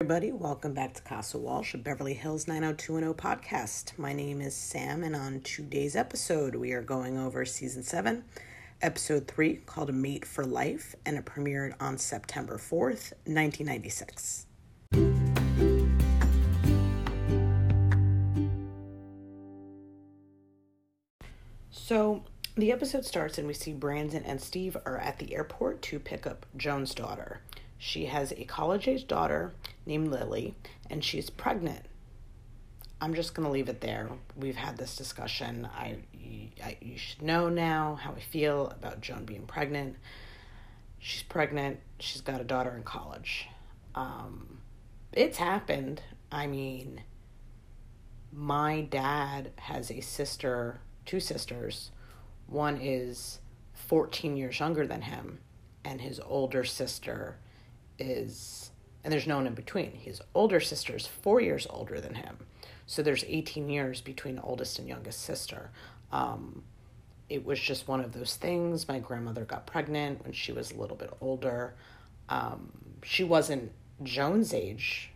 Everybody, welcome back to Casa Walsh, a Beverly Hills 90210 podcast. My name is Sam, and on today's episode, we are going over season 7, episode 3, called A Mate for Life, and it premiered on September 4th, 1996. So, the episode starts, and we see Brandon and Steve are at the airport to pick up Joan's daughter. She has a college age daughter named Lily, and she's pregnant. I'm just going to leave it there. We've had this discussion. I, I, you should know now how I feel about Joan being pregnant. She's pregnant. She's got a daughter in college. Um, it's happened. I mean, my dad has a sister, two sisters. One is 14 years younger than him, and his older sister is, and there's no one in between. His older sister is four years older than him. So there's 18 years between oldest and youngest sister. Um, it was just one of those things. My grandmother got pregnant when she was a little bit older. Um, she wasn't Joan's age.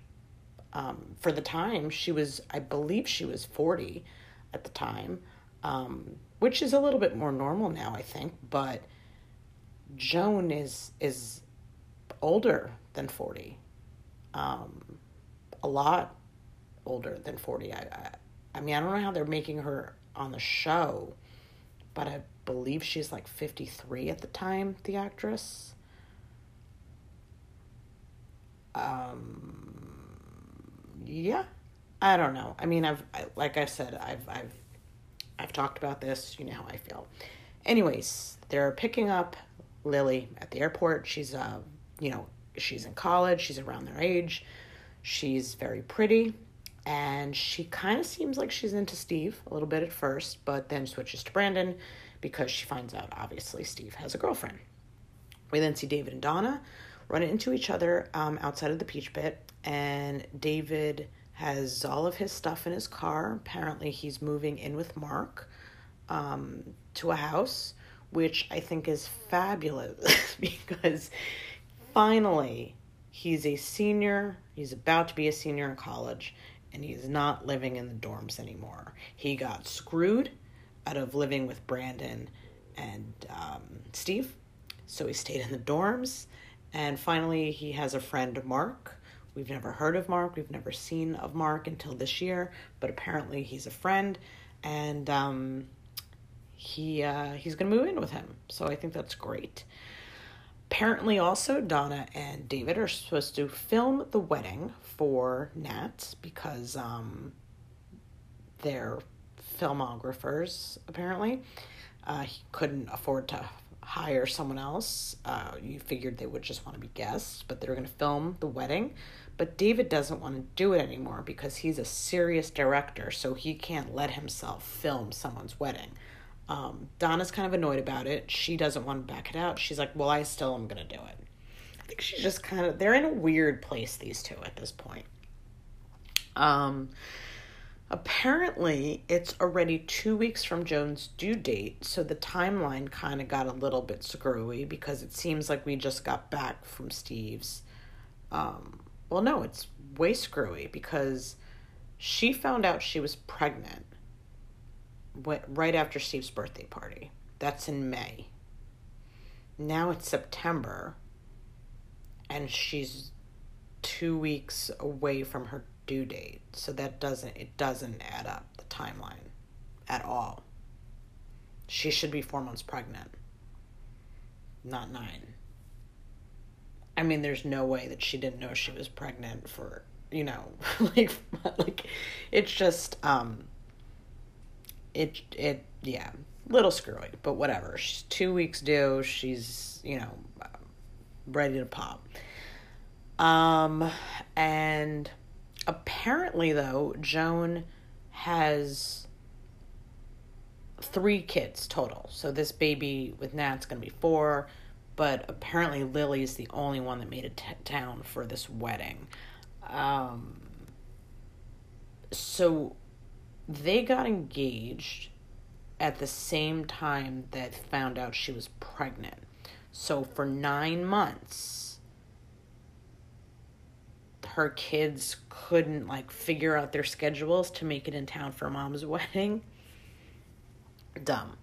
Um, for the time, she was, I believe she was 40 at the time, um, which is a little bit more normal now, I think. But Joan is is older than 40. Um, a lot older than 40. I, I, I mean, I don't know how they're making her on the show, but I believe she's like 53 at the time, the actress. Um, yeah, I don't know. I mean, I've, I, like I said, I've, I've, I've talked about this. You know how I feel. Anyways, they're picking up Lily at the airport. She's, uh, you know, she's in college, she's around their age, she's very pretty, and she kind of seems like she's into Steve a little bit at first, but then switches to Brandon because she finds out obviously Steve has a girlfriend. We then see David and Donna run into each other um, outside of the Peach Pit, and David has all of his stuff in his car. Apparently, he's moving in with Mark um, to a house, which I think is fabulous because finally, he's a senior. He's about to be a senior in college, and he's not living in the dorms anymore. He got screwed out of living with Brandon and um, Steve, so he stayed in the dorms. And finally, he has a friend, Mark. We've never heard of Mark. We've never seen of Mark until this year, but apparently he's a friend, and um, he uh, he's gonna move in with him. So I think that's great. Apparently, also, Donna and David are supposed to film the wedding for Nat because um, they're filmographers, apparently. Uh, he couldn't afford to hire someone else. Uh, you figured they would just want to be guests, but they're going to film the wedding. But David doesn't want to do it anymore because he's a serious director, so he can't let himself film someone's wedding. Um, Donna's kind of annoyed about it. She doesn't want to back it out. She's like, well, I still am going to do it. I think she's just kind of, they're in a weird place, these two, at this point. Um, apparently, it's already two weeks from Joan's due date, so the timeline kind of got a little bit screwy because it seems like we just got back from Steve's. Um, well, no, it's way screwy because she found out she was pregnant right after Steve's birthday party. That's in May. Now it's September, and she's two weeks away from her due date. So that doesn't it doesn't add up the timeline at all. She should be four months pregnant, not nine. I mean, there's no way that she didn't know she was pregnant for you know, like like it's just um it it yeah little screwy but whatever she's two weeks due she's you know ready to pop um and apparently though joan has three kids total so this baby with nat's gonna be four but apparently lily's the only one that made it to town for this wedding um so they got engaged at the same time that found out she was pregnant. So for nine months, her kids couldn't like figure out their schedules to make it in town for mom's wedding. Dumb.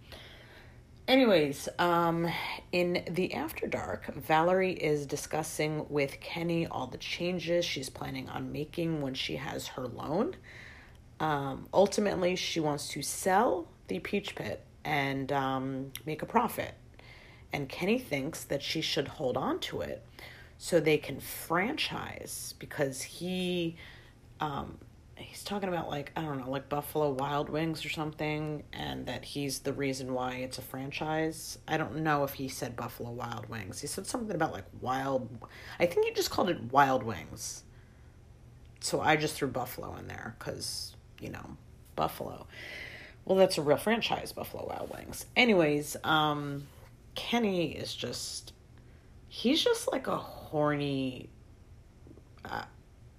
Anyways, um, in the After Dark, Valerie is discussing with Kenny all the changes she's planning on making when she has her loan. Um, ultimately, she wants to sell the Peach Pit and um, make a profit. And Kenny thinks that she should hold on to it so they can franchise because he um, he's talking about like I don't know, like Buffalo Wild Wings or something, and that he's the reason why it's a franchise. I don't know if he said Buffalo Wild Wings. He said something about like wild. I think he just called it Wild Wings. So I just threw Buffalo in there because you know Buffalo. Well, that's a real franchise, Buffalo Wild Wings. Anyways, um, Kenny is just. He's just like a horny. Uh,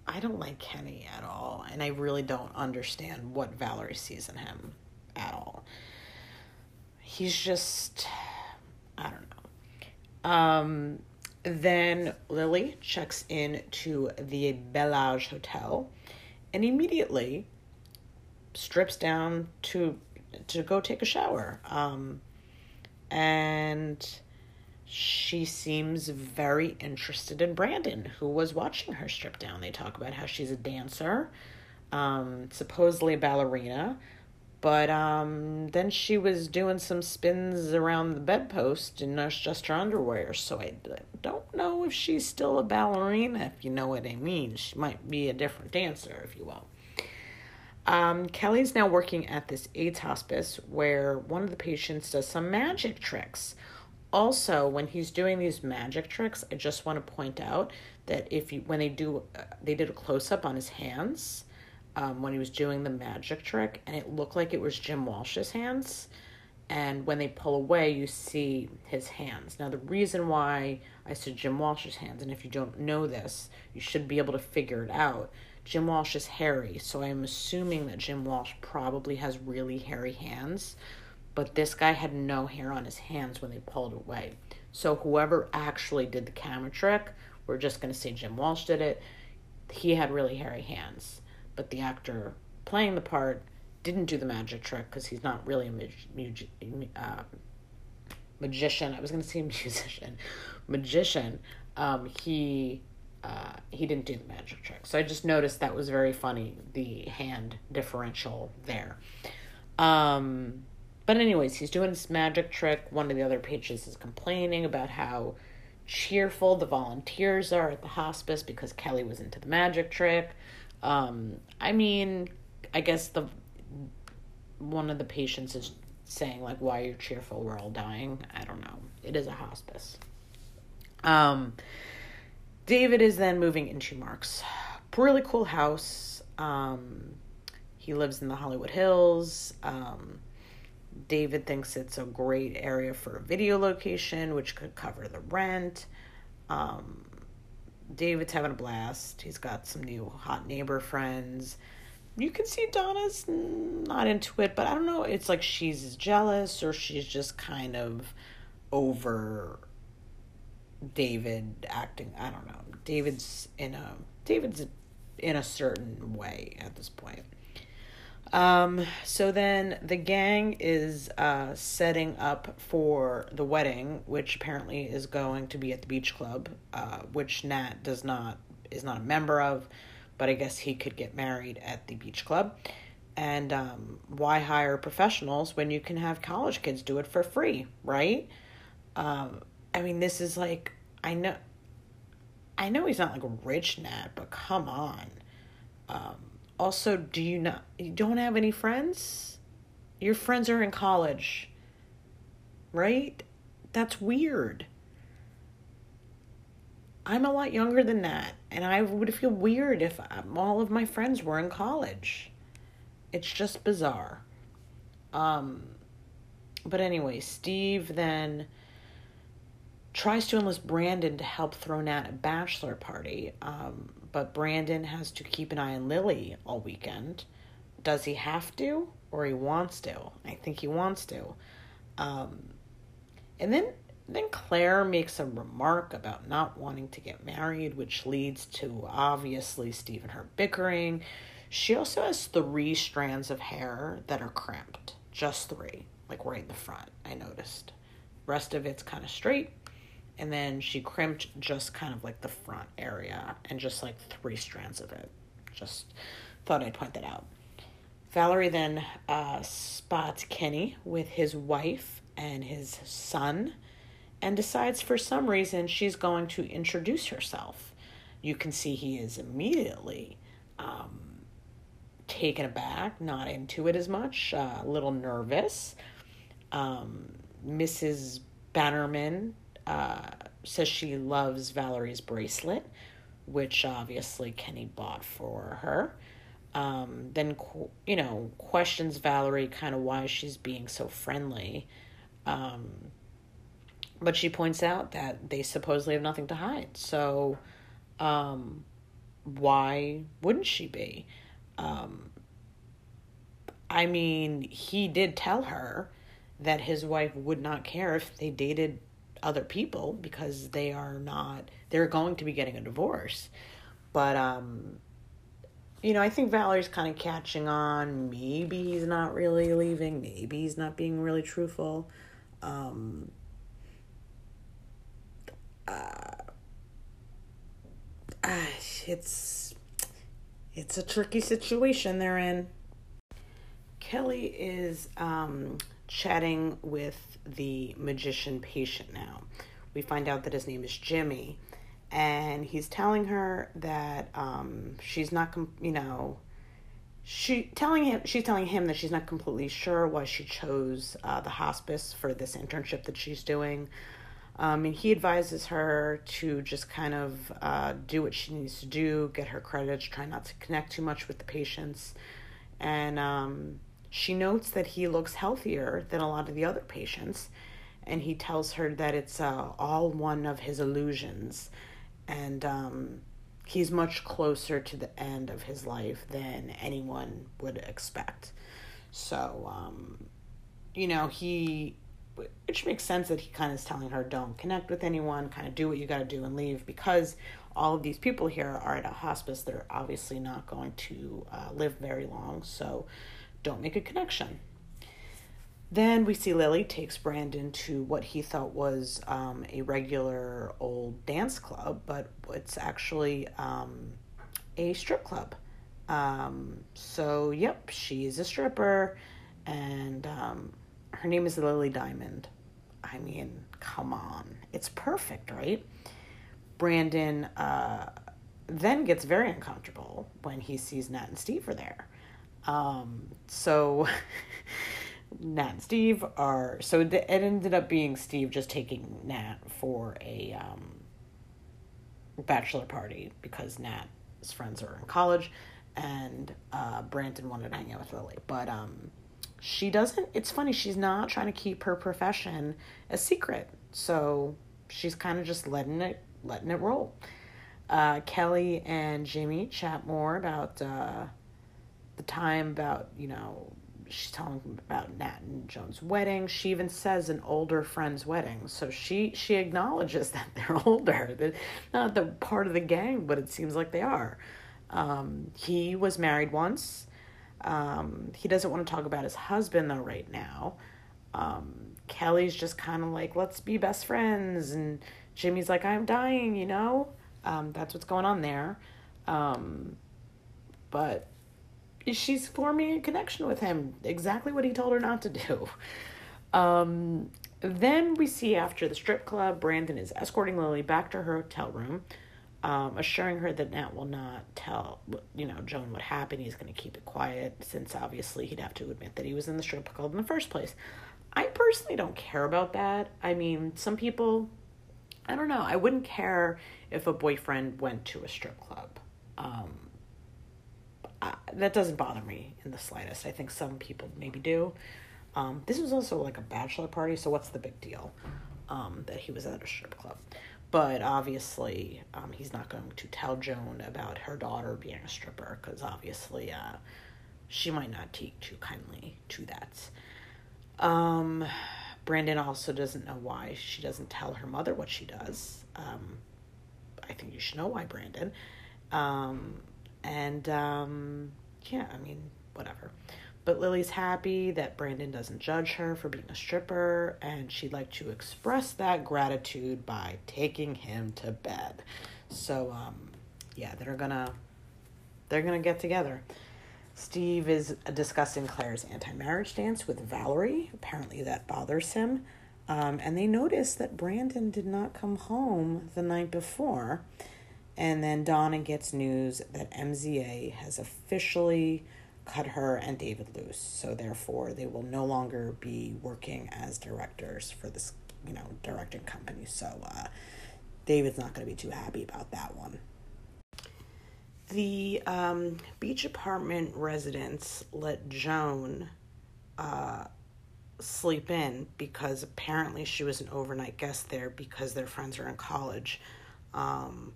I don't like Kenny at all, and I really don't understand what Valerie sees in him at all. He's just, I don't know. Um, then Lily checks in to the Bellage Hotel, and immediately strips down to to go take a shower. Um, and she seems very interested in Brandon, who was watching her strip down. They talk about how she's a dancer, um, supposedly a ballerina, but um, then she was doing some spins around the bedpost in just her underwear. So I don't know if she's still a ballerina, if you know what I mean. She might be a different dancer, if you will. Um, Kelly's now working at this AIDS hospice where one of the patients does some magic tricks also when he's doing these magic tricks i just want to point out that if you when they do uh, they did a close-up on his hands um, when he was doing the magic trick and it looked like it was jim walsh's hands. And when they pull away you see his hands. Now the reason why i said jim walsh's hands and if you don't know this you should be able to figure it out jim walsh is hairy. So i'm assuming that jim walsh probably has really hairy hands but this guy had no hair on his hands when they pulled away. So whoever actually did the camera trick, we're just going to say Jim Walsh did it. He had really hairy hands, but the actor playing the part didn't do the magic trick because he's not really a mag- uh, magician. I was going to say musician, magician. Um, he uh, he didn't do the magic trick. So I just noticed that was very funny. The hand differential there. Um, but anyways, he's doing this magic trick. One of the other pages is complaining about how cheerful the volunteers are at the hospice because Kelly was into the magic trick. Um, I mean, I guess the one of the patients is saying like, "Why you're you cheerful? We're all dying." I don't know. It is a hospice. Um, David is then moving into Mark's really cool house. Um, he lives in the Hollywood Hills. Um, David thinks it's a great area for a video location, which could cover the rent. Um, David's having a blast. He's got some new hot neighbor friends. You can see Donna's not into it, but I don't know. It's like she's jealous or she's just kind of over David acting. I don't know. David's in a David's in a certain way at this point. Um, so then the gang is uh, setting up for the wedding, which apparently is going to be at the beach club, uh, which Nat does not is not a member of, but I guess he could get married at the beach club. And um, why hire professionals when you can have college kids do it for free, right? Um, I mean, this is like I know, I know he's not like a rich Nat, but come on. Um, also, do you not you don't have any friends? Your friends are in college. Right? That's weird. I'm a lot younger than that, and I would feel weird if all of my friends were in college. It's just bizarre. Um, but anyway, Steve then tries to enlist Brandon to help throw Nat a bachelor party. Um, but Brandon has to keep an eye on Lily all weekend. Does he have to? or he wants to. I think he wants to. Um, and then then Claire makes a remark about not wanting to get married, which leads to obviously Steve and her bickering. She also has three strands of hair that are crimped, just three, like right in the front. I noticed. Rest of it's kind of straight, and then she crimped just kind of like the front area and just like three strands of it. Just thought I'd point that out. Valerie then uh, spots Kenny with his wife and his son and decides for some reason she's going to introduce herself. You can see he is immediately um, taken aback, not into it as much, uh, a little nervous. Um, Mrs. Bannerman uh, says she loves Valerie's bracelet, which obviously Kenny bought for her. Um, then, you know, questions Valerie kind of why she's being so friendly. Um, but she points out that they supposedly have nothing to hide. So, um, why wouldn't she be? Um, I mean, he did tell her that his wife would not care if they dated other people because they are not they're going to be getting a divorce. But um you know i think valerie's kind of catching on. Maybe he's not really leaving. Maybe he's not being really truthful. Um uh, uh it's it's a tricky situation they're in. Kelly is um chatting with the magician patient now. We find out that his name is Jimmy, and he's telling her that um, she's not, com- you know, she telling him she's telling him that she's not completely sure why she chose uh, the hospice for this internship that she's doing. Um, and he advises her to just kind of uh, do what she needs to do, get her credits, try not to connect too much with the patients, and um, she notes that he looks healthier than a lot of the other patients, and he tells her that it's uh, all one of his illusions, and um, he's much closer to the end of his life than anyone would expect. So, um, you know, he, which makes sense that he kind of is telling her, don't connect with anyone, kind of do what you got to do and leave, because all of these people here are at a hospice. They're obviously not going to uh, live very long. So, don't make a connection. Then we see Lily takes Brandon to what he thought was um, a regular old dance club, but it's actually um, a strip club. Um, so, yep, she's a stripper, and um, her name is Lily Diamond. I mean, come on. It's perfect, right? Brandon uh, then gets very uncomfortable when he sees Nat and Steve are there. Um, so Nat and Steve are so it ended up being Steve just taking Nat for a um, bachelor party because Nat's friends are in college, and uh, Brandon wanted to hang out with Lily, but um, she doesn't. It's funny she's not trying to keep her profession a secret, so she's kind of just letting it letting it roll. Uh, Kelly and Jimmy chat more about. Uh, the time about, you know, she's telling about Nat and Joan's wedding. She even says an older friend's wedding. So she she acknowledges that they're older. They're not the part of the gang, but it seems like they are. Um, he was married once. Um, he doesn't want to talk about his husband though right now. Um, Kelly's just kind of like, let's be best friends, and Jimmy's like, I'm dying, you know. Um, that's what's going on there. Um, but she's forming a connection with him. Exactly what he told her not to do. Um, then we see after the strip club, Brandon is escorting Lily back to her hotel room, um, assuring her that Nat will not tell, you know, Joan what happened. He's going to keep it quiet since obviously he'd have to admit that he was in the strip club in the first place. I personally don't care about that. I mean, some people, I don't know. I wouldn't care if a boyfriend went to a strip club. Um, that doesn't bother me in the slightest. I think some people maybe do. Um, this was also like a bachelor party, so what's the big deal um, that he was at a strip club? But obviously, um, he's not going to tell Joan about her daughter being a stripper because obviously, uh, she might not take too kindly to that. Um, Brandon also doesn't know why she doesn't tell her mother what she does. Um, I think you should know why, Brandon. Um, and um, yeah, I mean, whatever. But Lily's happy that Brandon doesn't judge her for being a stripper, and she'd like to express that gratitude by taking him to bed. So, um, yeah, they're gonna they're gonna get together. Steve is discussing Claire's anti-marriage dance with Valerie. Apparently, that bothers him, um, and they notice that Brandon did not come home the night before. And then Donna gets news that MZA has officially cut her and David loose. So therefore, they will no longer be working as directors for this, you know, directing company. So uh, David's not going to be too happy about that one. The um, beach apartment residents let Joan uh, sleep in because apparently she was an overnight guest there because their friends are in college. Um,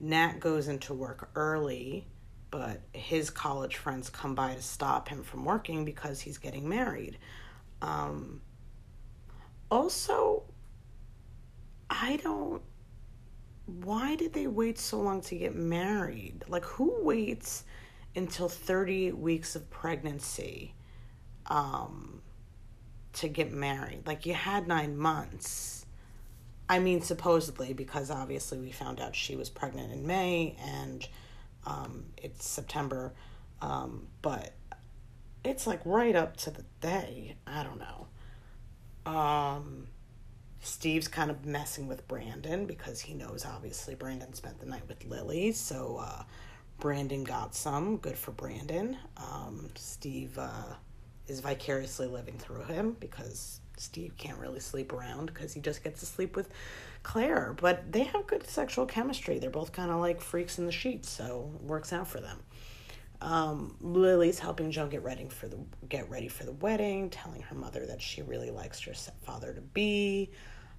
Nat goes into work early but his college friends come by to stop him from working because he's getting married. Um, also, I don't. Why did they wait so long to get married? Like, who waits until 38 weeks of pregnancy um, to get married? Like, you had nine months. I mean, supposedly, because obviously we found out she was pregnant in May and um, it's September, um, but it's like right up to the day. I don't know. Um, Steve's kind of messing with Brandon because he knows obviously Brandon spent the night with Lily, so uh, Brandon got some. Good for Brandon. Um, Steve uh, is vicariously living through him because Steve can't really sleep around because he just gets to sleep with Claire. But they have good sexual chemistry. They're both kind of like freaks in the sheets, so it works out for them. Um, Lily's helping Joan get ready for the get ready for the wedding, telling her mother that she really likes her stepfather to be.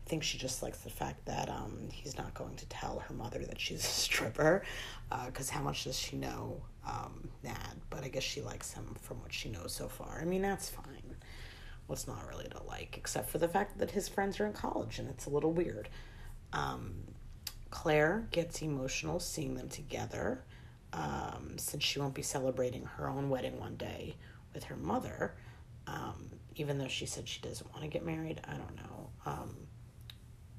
I think she just likes the fact that um, he's not going to tell her mother that she's a stripper, because uh, how much does she know um, Nat? But I guess she likes him from what she knows so far. I mean, that's fine what's not really to like, except for the fact that his friends are in college and it's a little weird. Um, Claire gets emotional seeing them together um, since she won't be celebrating her own wedding one day with her mother. Um, even though she said she doesn't want to get married, I don't know. Um,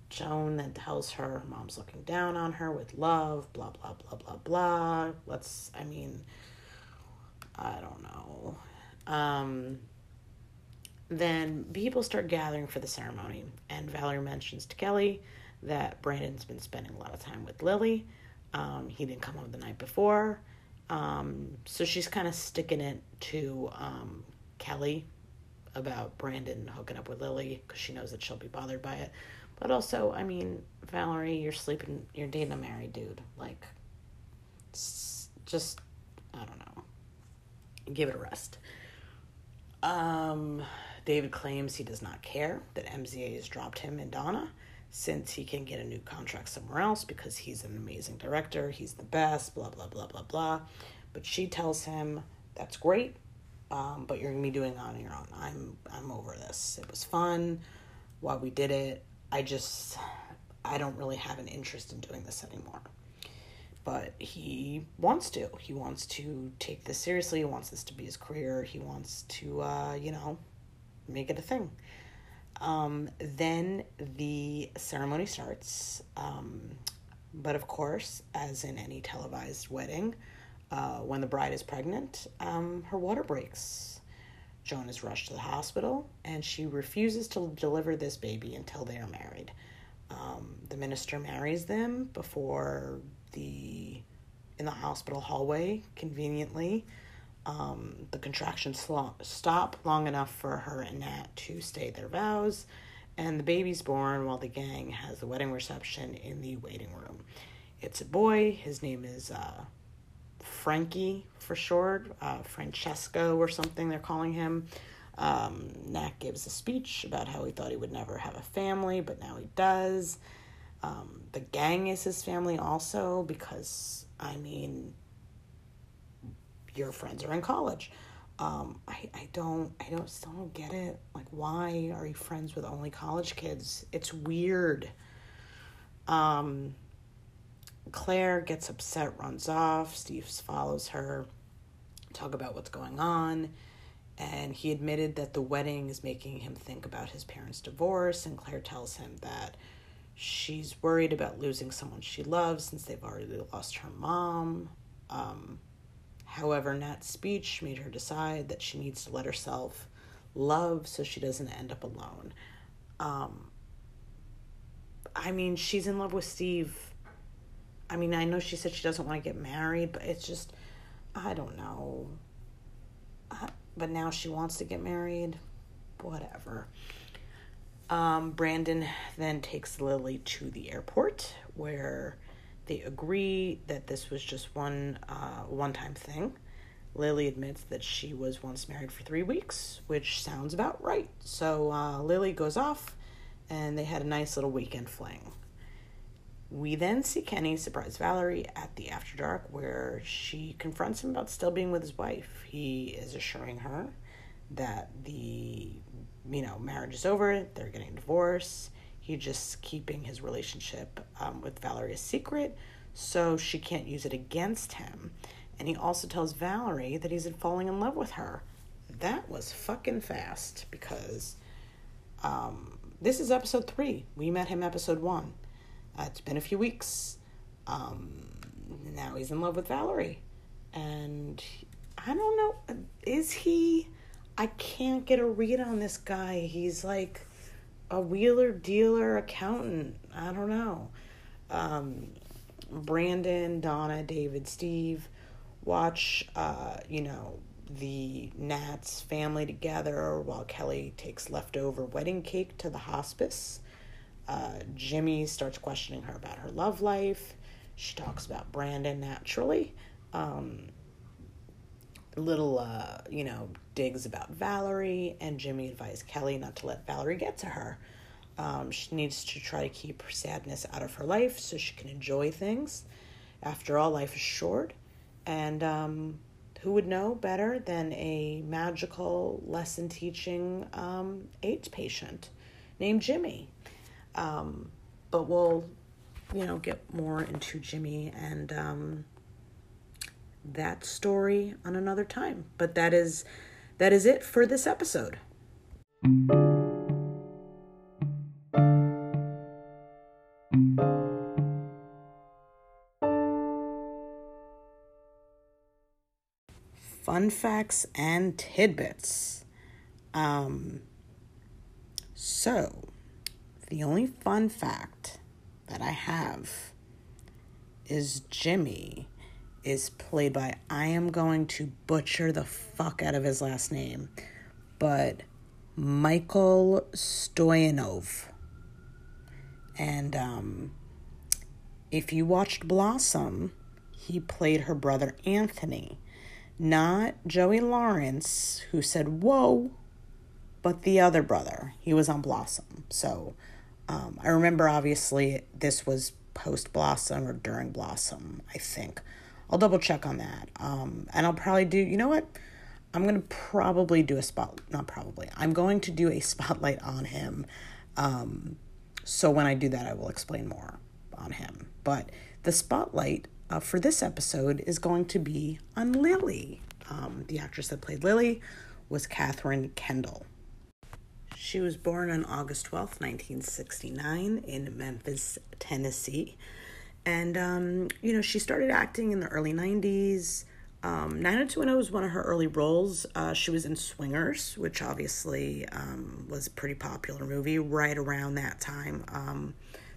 Joan then tells her her mom's looking down on her with love, blah, blah, blah, blah, blah. Let's, I mean, I don't know. Um, then people start gathering for the ceremony, and Valerie mentions to Kelly that Brandon's been spending a lot of time with Lily. Um, he didn't come home the night before. Um, so she's kind of sticking it to um, Kelly about Brandon hooking up with Lily because she knows that she'll be bothered by it. But also, I mean, Valerie, you're sleeping, you're dating a married dude. Like, just, I don't know. Give it a rest. Um, David claims he does not care that MZA has dropped him and Donna since he can get a new contract somewhere else because he's an amazing director, he's the best, blah, blah, blah, blah, blah. But she tells him, that's great, um, but you're to be doing it on your own. I'm, I'm over this. It was fun while we did it. I just, I don't really have an interest in doing this anymore. But he wants to. He wants to take this seriously. He wants this to be his career. He wants to, uh, you know, make it a thing. Um, then the ceremony starts. Um, but of course, as in any televised wedding, uh, when the bride is pregnant, um, her water breaks. Joan is rushed to the hospital, and she refuses to deliver this baby until they are married. Um, the minister marries them before the in the hospital hallway, conveniently. Um, the contractions stop long enough for her and Nat to stay their vows, and the baby's born while the gang has the wedding reception in the waiting room. It's a boy. His name is uh, Frankie for short, uh, Francesco or something they're calling him. Um, Nat gives a speech about how he thought he would never have a family, but now he does. Um, the gang is his family also because, I mean, your friends are in college. Um, I, I don't I don't still don't get it. Like why are you friends with only college kids? It's weird. Um Claire gets upset, runs off. Steve follows her, talk about what's going on. And he admitted that the wedding is making him think about his parents' divorce. And Claire tells him that she's worried about losing someone she loves since they've already lost her mom. Um, however, Nat's speech made her decide that she needs to let herself love so she doesn't end up alone. Um, I mean, she's in love with Steve I mean, I know she said she doesn't want to get married, but it's just, I don't know. Uh, but now she wants to get married. Whatever. Um, Brandon then takes Lily to the airport where they agree that this was just one uh, one time thing. Lily admits that she was once married for three weeks, which sounds about right. So uh, Lily goes off and they had a nice little weekend fling. We then see Kenny surprise Valerie at the After Dark, where she confronts him about still being with his wife. He is assuring her that the you know marriage is over, they're getting divorced. He's just keeping his relationship um, with Valerie a secret, so she can't use it against him. And he also tells Valerie that he's in falling in love with her. That was fucking fast because um, this is episode three. We met him episode one uh, it's been a few weeks. Um, now he's in love with Valerie. And I don't know, is he? I can't get a read on this guy. He's like a wheeler dealer accountant. I don't know. Um, Brandon, Donna, David, Steve watch, uh, you know, the Nats family together while Kelly takes leftover wedding cake to the hospice. Uh, Jimmy starts questioning her about her love life. She talks about Brandon naturally. Um, little, uh, you know, digs about Valerie, and Jimmy advised Kelly not to let Valerie get to her. Um, she needs to try to keep her sadness out of her life so she can enjoy things. After all, life is short, and um, who would know better than a magical lesson teaching um, AIDS patient named Jimmy? Um, but we'll, you know, get more into Jimmy and um, that story on another time. But that is that is it for this episode. Fun facts and tidbits. Um, so, the only fun fact that I have is Jimmy is played by, I am going to butcher the fuck out of his last name, but Michael Stoyanov. And um, if you watched Blossom, he played her brother Anthony, not Joey Lawrence, who said, Whoa, but the other brother. He was on Blossom. So um, I remember obviously this was post Blossom or during Blossom, I think. I'll double check on that. Um, and I'll probably do, you know what? I'm going to probably do a spot, not probably, I'm going to do a spotlight on him. Um, so when I do that, I will explain more on him. But the spotlight uh, for this episode is going to be on Lily. Um, the actress that played Lily was Katherine Kendall. She was born on August 12th, 1969, in Memphis, Tennessee. And, um, you know, she started acting in the early 90s. Um, 90210 was one of her early roles. Uh, she was in Swingers, which obviously um, was a pretty popular movie right around that time um,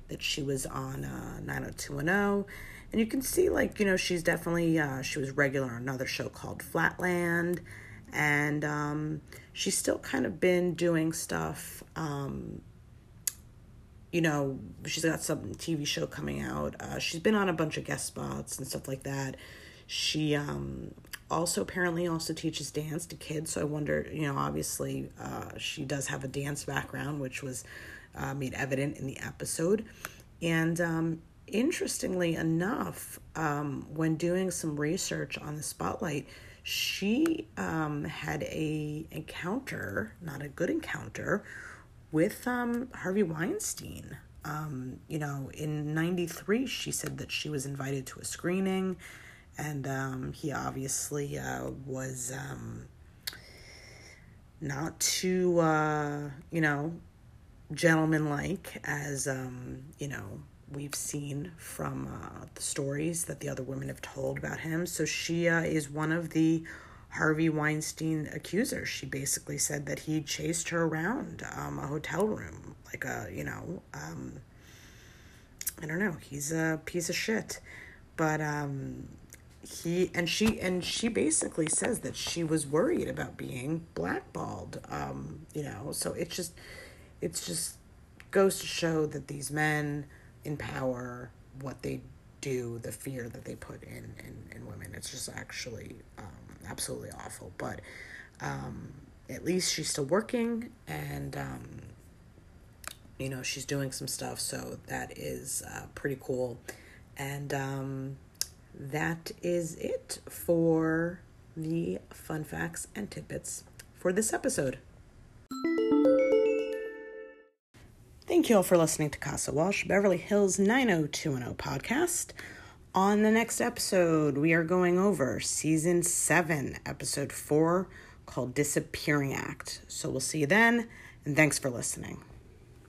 that she was on uh, 90210. And you can see, like, you know, she's definitely, uh, she was regular on another show called Flatland and um, she's still kind of been doing stuff. Um, you know, she's got some TV show coming out. Uh, she's been on a bunch of guest spots and stuff like that. She um, also apparently also teaches dance to kids. So I wonder, you know, obviously uh, she does have a dance background, which was uh, made evident in the episode. And um, interestingly enough, um, when doing some research on the spotlight, she um, had a encounter, not a good encounter, with um, Harvey Weinstein. Um, you know, in 93, she said that she was invited to a screening, and um, he obviously uh, was um, not too, uh, you know, gentlemanlike as, um, you know, we've seen from uh, the stories that the other women have told about him. So she uh, is one of the Harvey Weinstein accuser. She basically said that he chased her around um, a hotel room, like a, you know, um, I don't know, he's a piece of shit. But um, he and she and she basically says that she was worried about being blackballed. Um, you know, so it's just it's just goes to show that these men in power, what they do, the fear that they put in in, in women. It's just actually um, absolutely awful. But um, at least she's still working and um, you know she's doing some stuff so that is uh, pretty cool and um, that is it for the fun facts and tidbits for this episode Thank you all for listening to Casa Walsh, Beverly Hills 90210 podcast. On the next episode, we are going over season 7, episode 4, called Disappearing Act. So we'll see you then, and thanks for listening.